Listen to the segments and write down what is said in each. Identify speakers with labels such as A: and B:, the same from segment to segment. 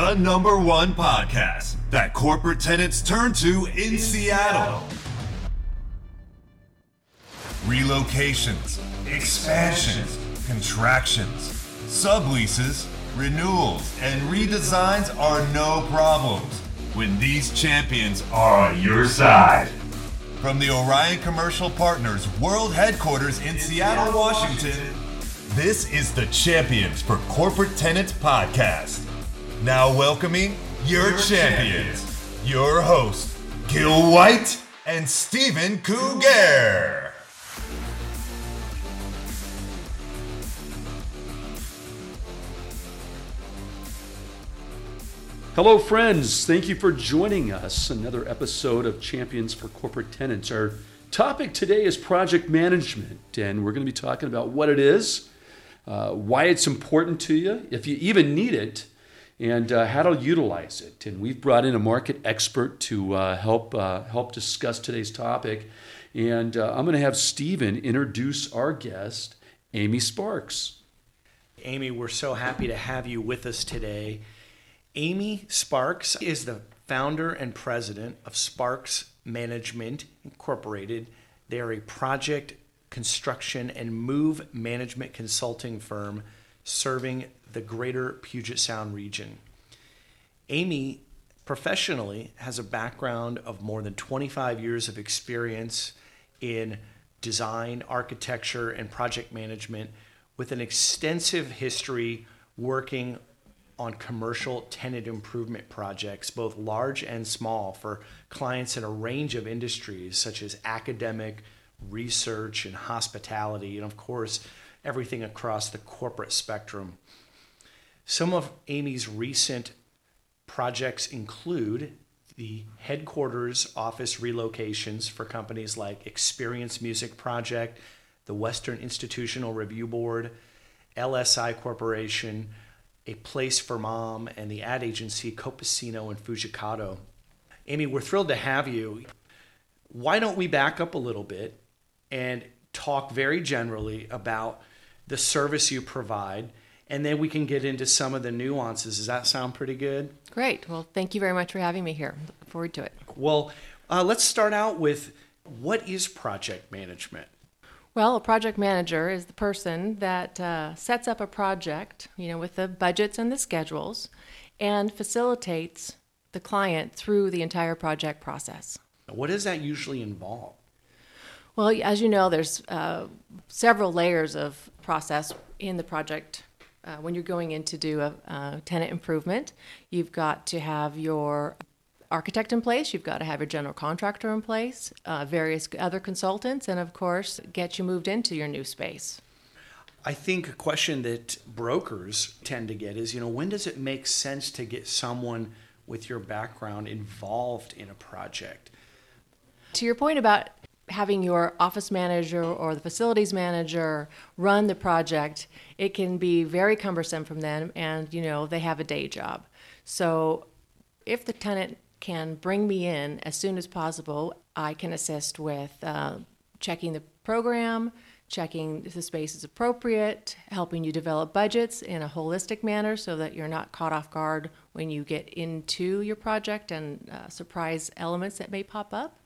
A: the number one podcast that corporate tenants turn to in Seattle. Relocations, expansions, contractions, subleases, renewals, and redesigns are no problems when these champions are on your side. From the Orion Commercial Partners World Headquarters in Seattle, Washington, this is the Champions for Corporate Tenants podcast. Now welcoming your, champions, your hosts, Gil White and Stephen Cougar.
B: Hello, friends. Thank you for joining us. Another episode of Champions for Corporate Tenants. Our topic today is project management, and we're going to be talking about what it is, uh, why it's important to you, if you even need it, and uh, how to utilize it. And we've brought in a market expert to uh, help uh, help discuss today's topic. And uh, I'm going to have Stephen introduce our guest, Amy Sparks.
C: Amy, we're so happy to have you with us today. Amy Sparks is the founder and president of Sparks Management Incorporated. They are a project construction and move management consulting firm serving the greater Puget Sound region. Amy professionally has a background of more than 25 years of experience in design, architecture, and project management with an extensive history working on commercial tenant improvement projects, both large and small, for clients in a range of industries such as academic, research, and hospitality, and of course, everything across the corporate spectrum. Some of Amy's recent projects include the headquarters office relocations for companies like Experience Music Project, the Western Institutional Review Board, LSI Corporation, a Place for Mom, and the ad agency Copacino and Fujikado. Amy, we're thrilled to have you. Why don't we back up a little bit and talk very generally about the service you provide, and then we can get into some of the nuances. Does that sound pretty good?
D: Great. Well, thank you very much for having me here. Look forward to it.
C: Well, uh, let's start out with what is project management?
D: Well, a project manager is the person that uh, sets up a project, you know, with the budgets and the schedules, and facilitates the client through the entire project process.
C: What does that usually involve?
D: Well, as you know, there's uh, several layers of process in the project. Uh, when you're going in to do a, a tenant improvement, you've got to have your architect in place, you've got to have your general contractor in place, uh, various other consultants, and of course, get you moved into your new space.
C: I think a question that brokers tend to get is, you know, when does it make sense to get someone with your background involved in a project?
D: To your point about having your office manager or the facilities manager run the project, it can be very cumbersome from them and you know, they have a day job. So if the tenant can bring me in as soon as possible. I can assist with uh, checking the program, checking if the space is appropriate, helping you develop budgets in a holistic manner so that you're not caught off guard when you get into your project and uh, surprise elements that may pop up.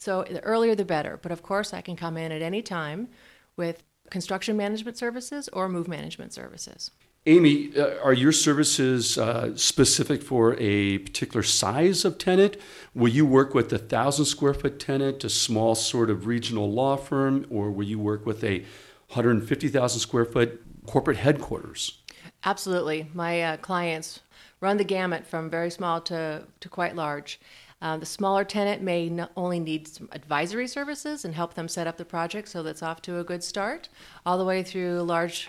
D: So the earlier the better. But of course, I can come in at any time with construction management services or move management services.
B: Amy, uh, are your services uh, specific for a particular size of tenant? Will you work with a thousand square foot tenant, a small sort of regional law firm, or will you work with a 150,000 square foot corporate headquarters?
D: Absolutely. My uh, clients run the gamut from very small to, to quite large. Uh, the smaller tenant may only need some advisory services and help them set up the project so that's off to a good start, all the way through large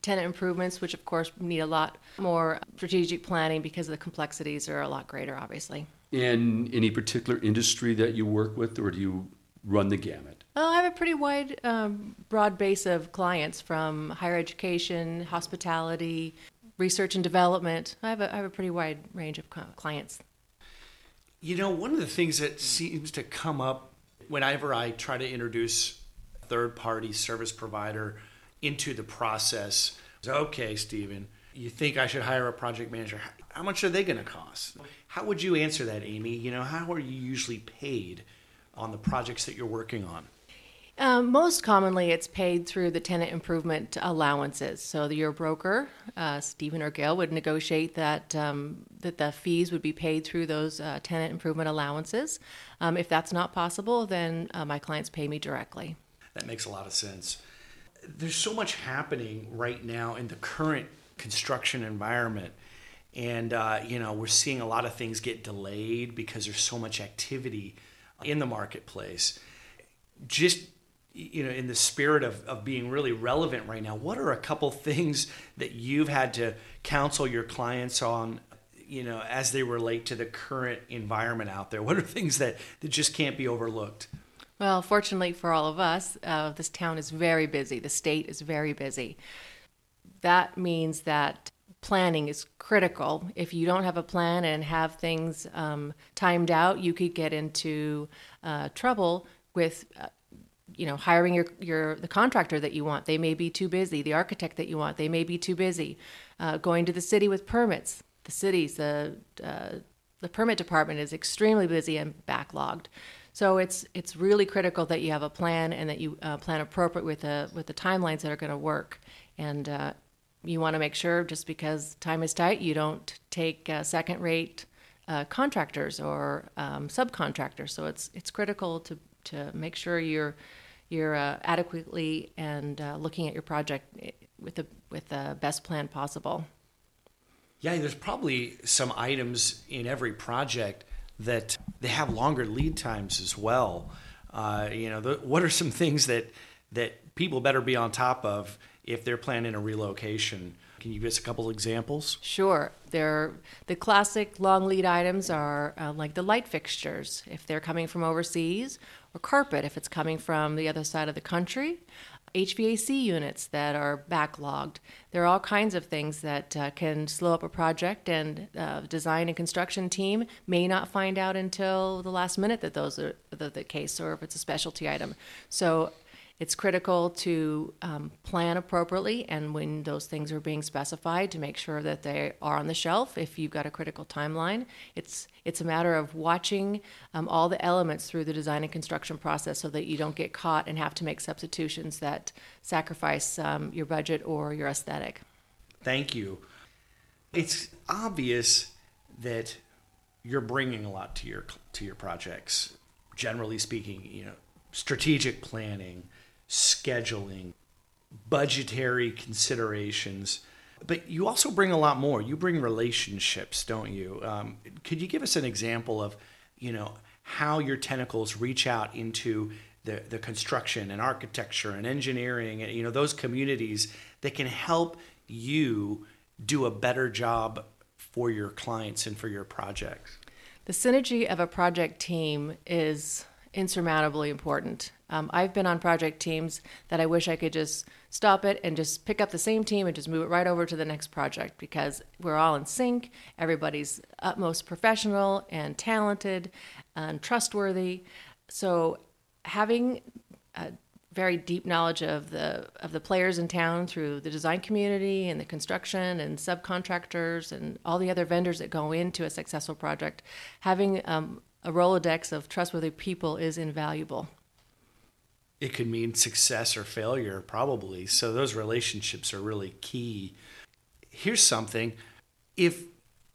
D: tenant improvements, which of course need a lot more strategic planning because the complexities are a lot greater, obviously.
B: In any particular industry that you work with, or do you run the gamut?
D: Well, I have a pretty wide, um, broad base of clients from higher education, hospitality, research and development. I have a, I have a pretty wide range of clients.
C: You know, one of the things that seems to come up whenever I try to introduce a third party service provider into the process. Is okay, Stephen, you think I should hire a project manager. How much are they going to cost? How would you answer that, Amy? You know, how are you usually paid on the projects that you're working on?
D: Um, most commonly, it's paid through the tenant improvement allowances. So your broker, uh, Stephen or Gail, would negotiate that um, that the fees would be paid through those uh, tenant improvement allowances. Um, if that's not possible, then uh, my clients pay me directly.
C: That makes a lot of sense. There's so much happening right now in the current construction environment. And, uh, you know, we're seeing a lot of things get delayed because there's so much activity in the marketplace. Just, you know, in the spirit of, of being really relevant right now, what are a couple things that you've had to counsel your clients on, you know, as they relate to the current environment out there? What are things that, that just can't be overlooked?
D: Well, fortunately for all of us, uh, this town is very busy. The state is very busy. That means that planning is critical. If you don't have a plan and have things um, timed out, you could get into uh, trouble with. Uh, you know, hiring your, your the contractor that you want, they may be too busy. The architect that you want, they may be too busy. Uh, going to the city with permits, the cities, the uh, the permit department is extremely busy and backlogged. So it's it's really critical that you have a plan and that you uh, plan appropriate with the with the timelines that are going to work. And uh, you want to make sure, just because time is tight, you don't take uh, second rate uh, contractors or um, subcontractors. So it's it's critical to to make sure you're you're uh, adequately and uh, looking at your project eh, with the with the best plan possible.
C: Yeah, there's probably some items in every project that they have longer lead times as well. Uh, you know, the, what are some things that that people better be on top of if they're planning a relocation? Can you give us a couple examples?
D: Sure. They're, the classic long lead items are uh, like the light fixtures, if they're coming from overseas, or carpet, if it's coming from the other side of the country. HVAC units that are backlogged. There are all kinds of things that uh, can slow up a project, and uh, design and construction team may not find out until the last minute that those are the, the case, or if it's a specialty item. So it's critical to um, plan appropriately and when those things are being specified to make sure that they are on the shelf if you've got a critical timeline. It's, it's a matter of watching um, all the elements through the design and construction process so that you don't get caught and have to make substitutions that sacrifice um, your budget or your aesthetic.
C: Thank you. It's obvious that you're bringing a lot to your to your projects. Generally speaking, you know, strategic planning, scheduling, budgetary considerations. But you also bring a lot more. You bring relationships, don't you? Um, could you give us an example of, you know, how your tentacles reach out into the, the construction and architecture and engineering and you know those communities that can help you do a better job for your clients and for your projects?
D: The synergy of a project team is insurmountably important. Um, I've been on project teams that I wish I could just stop it and just pick up the same team and just move it right over to the next project because we're all in sync. Everybody's utmost professional and talented and trustworthy. So having a very deep knowledge of the of the players in town through the design community and the construction and subcontractors and all the other vendors that go into a successful project, having um, a Rolodex of trustworthy people is invaluable
C: it could mean success or failure, probably. So those relationships are really key. Here's something if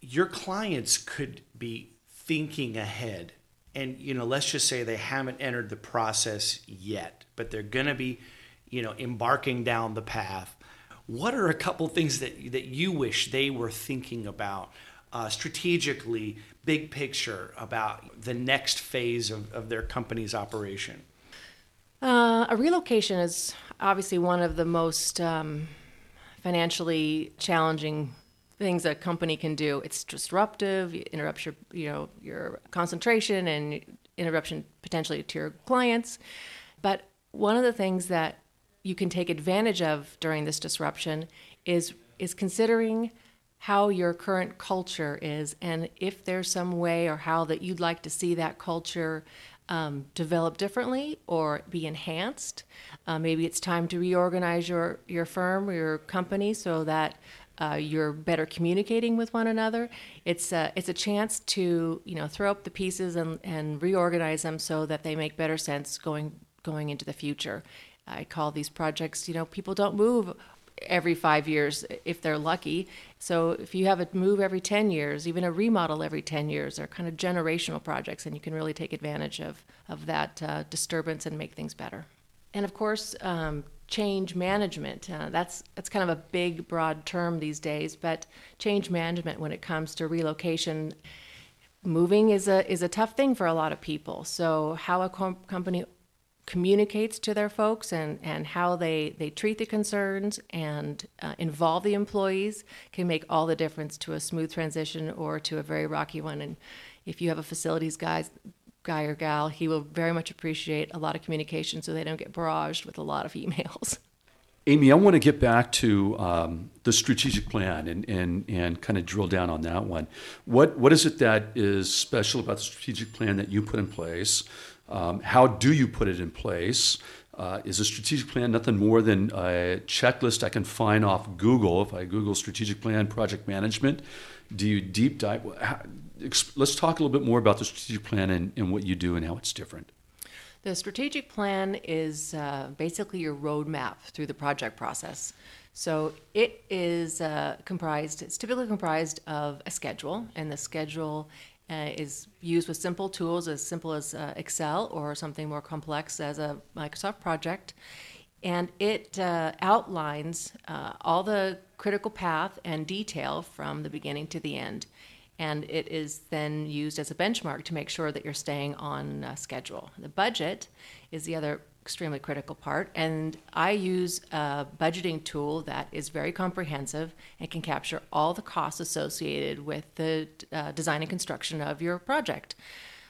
C: your clients could be thinking ahead, and you know, let's just say they haven't entered the process yet, but they're going to be, you know, embarking down the path. What are a couple things that that you wish they were thinking about uh, strategically, big picture about the next phase of, of their company's operation?
D: Uh, a relocation is obviously one of the most um, financially challenging things a company can do. It's disruptive, it interrupts your, you know, your concentration and interruption potentially to your clients. But one of the things that you can take advantage of during this disruption is is considering how your current culture is and if there's some way or how that you'd like to see that culture um, develop differently or be enhanced. Uh, maybe it's time to reorganize your, your firm or your company so that uh, you're better communicating with one another. It's a, it's a chance to you know throw up the pieces and, and reorganize them so that they make better sense going going into the future. I call these projects you know people don't move every five years if they're lucky. So if you have a move every 10 years, even a remodel every 10 years, they're kind of generational projects, and you can really take advantage of, of that uh, disturbance and make things better. And of course, um, change management. Uh, that's that's kind of a big, broad term these days. But change management, when it comes to relocation, moving is a is a tough thing for a lot of people. So how a com- company communicates to their folks and, and how they, they treat the concerns and uh, involve the employees can make all the difference to a smooth transition or to a very rocky one. And if you have a facilities guy, guy or gal, he will very much appreciate a lot of communication so they don't get barraged with a lot of emails.
B: Amy, I want to get back to um, the strategic plan and, and, and kind of drill down on that one. What, what is it that is special about the strategic plan that you put in place? Um, how do you put it in place? Uh, is a strategic plan nothing more than a checklist I can find off Google if I Google strategic plan project management? Do you deep dive? Let's talk a little bit more about the strategic plan and, and what you do and how it's different.
D: The strategic plan is uh, basically your roadmap through the project process. So it is uh, comprised, it's typically comprised of a schedule, and the schedule uh, is used with simple tools as simple as uh, Excel or something more complex as a Microsoft project. And it uh, outlines uh, all the critical path and detail from the beginning to the end. And it is then used as a benchmark to make sure that you're staying on uh, schedule. The budget is the other extremely critical part. And I use a budgeting tool that is very comprehensive and can capture all the costs associated with the uh, design and construction of your project.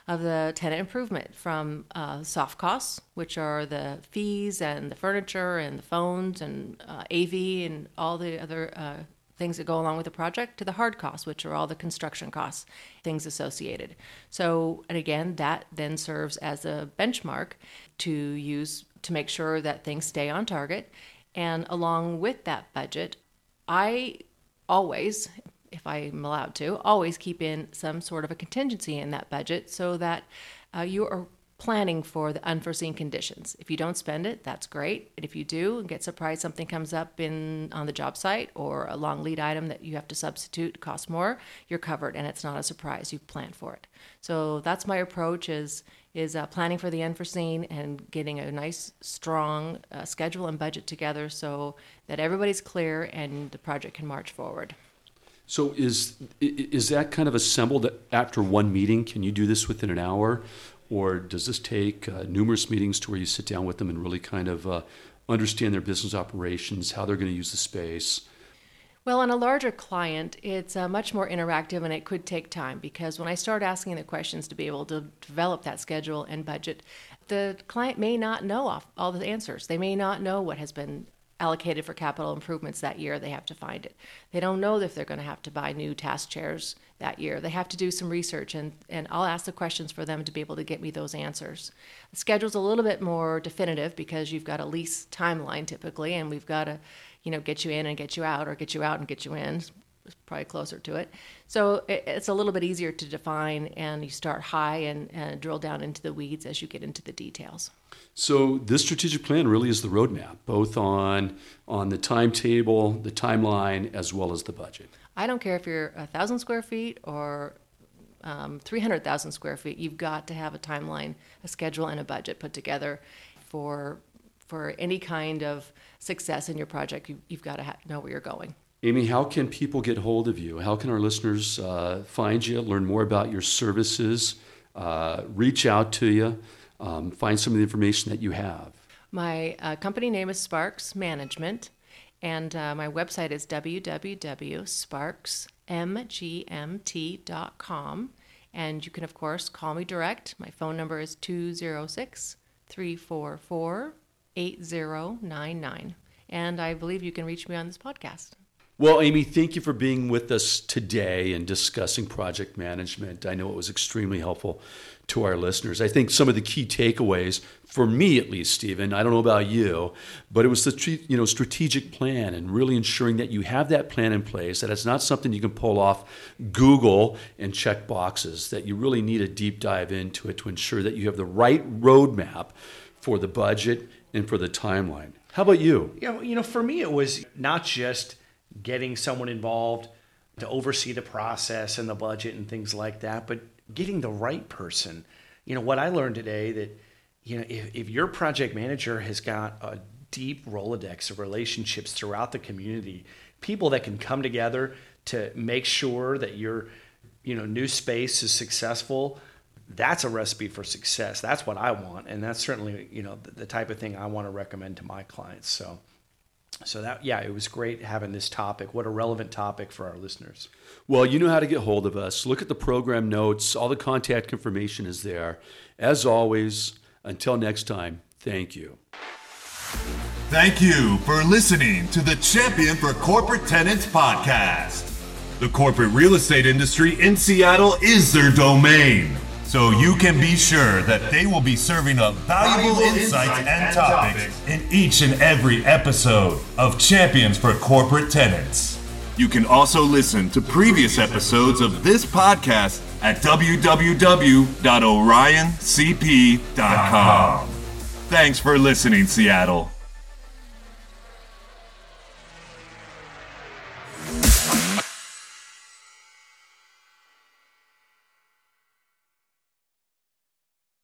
D: Of the tenant improvement from uh, soft costs, which are the fees and the furniture and the phones and uh, AV and all the other uh, things that go along with the project to the hard costs, which are all the construction costs, things associated. So, and again, that then serves as a benchmark to use to make sure that things stay on target. And along with that budget, I always, if I'm allowed to, always keep in some sort of a contingency in that budget so that uh, you are planning for the unforeseen conditions. If you don't spend it, that's great. And if you do and get surprised something comes up in on the job site or a long lead item that you have to substitute costs more, you're covered and it's not a surprise. You've planned for it. So that's my approach is is uh, planning for the unforeseen and getting a nice strong uh, schedule and budget together so that everybody's clear and the project can march forward.
B: So is is that kind of assembled after one meeting? Can you do this within an hour, or does this take uh, numerous meetings to where you sit down with them and really kind of uh, understand their business operations, how they're going to use the space?
D: Well, on a larger client, it's uh, much more interactive and it could take time because when I start asking the questions to be able to develop that schedule and budget, the client may not know all the answers. They may not know what has been allocated for capital improvements that year, they have to find it. They don't know if they're going to have to buy new task chairs that year. They have to do some research, and, and I'll ask the questions for them to be able to get me those answers. The schedule's a little bit more definitive because you've got a lease timeline typically, and we've got to, you know, get you in and get you out, or get you out and get you in probably closer to it. So it, it's a little bit easier to define, and you start high and, and drill down into the weeds as you get into the details.
B: So this strategic plan really is the roadmap, both on on the timetable, the timeline, as well as the budget.
D: I don't care if you're a thousand square feet or um, 300,000 square feet. You've got to have a timeline, a schedule, and a budget put together for for any kind of success in your project. You, have got to ha- know where you're going.
B: Amy, how can people get hold of you? How can our listeners uh, find you, learn more about your services, uh, reach out to you, um, find some of the information that you have?
D: My uh, company name is Sparks Management, and uh, my website is www.sparksmgmt.com. And you can, of course, call me direct. My phone number is 206 344 8099. And I believe you can reach me on this podcast.
B: Well, Amy, thank you for being with us today and discussing project management. I know it was extremely helpful to our listeners. I think some of the key takeaways, for me at least, Stephen, I don't know about you, but it was the you know strategic plan and really ensuring that you have that plan in place. That it's not something you can pull off Google and check boxes. That you really need a deep dive into it to ensure that you have the right roadmap for the budget and for the timeline. How about you?
C: You know, you know, for me, it was not just getting someone involved to oversee the process and the budget and things like that, but getting the right person. You know, what I learned today that, you know, if, if your project manager has got a deep Rolodex of relationships throughout the community, people that can come together to make sure that your, you know, new space is successful, that's a recipe for success. That's what I want. And that's certainly, you know, the, the type of thing I want to recommend to my clients. So, so that yeah it was great having this topic. What a relevant topic for our listeners.
B: Well you know how to get hold of us. Look at the program notes. All the contact information is there. As always until next time thank you.
A: Thank you for listening to the champion for corporate tenants podcast. The corporate real estate industry in seattle is their domain so you can be sure that they will be serving up valuable, valuable insights, insights and topics in each and every episode of Champions for Corporate Tenants. You can also listen to previous episodes of this podcast at www.orioncp.com. Thanks for listening, Seattle.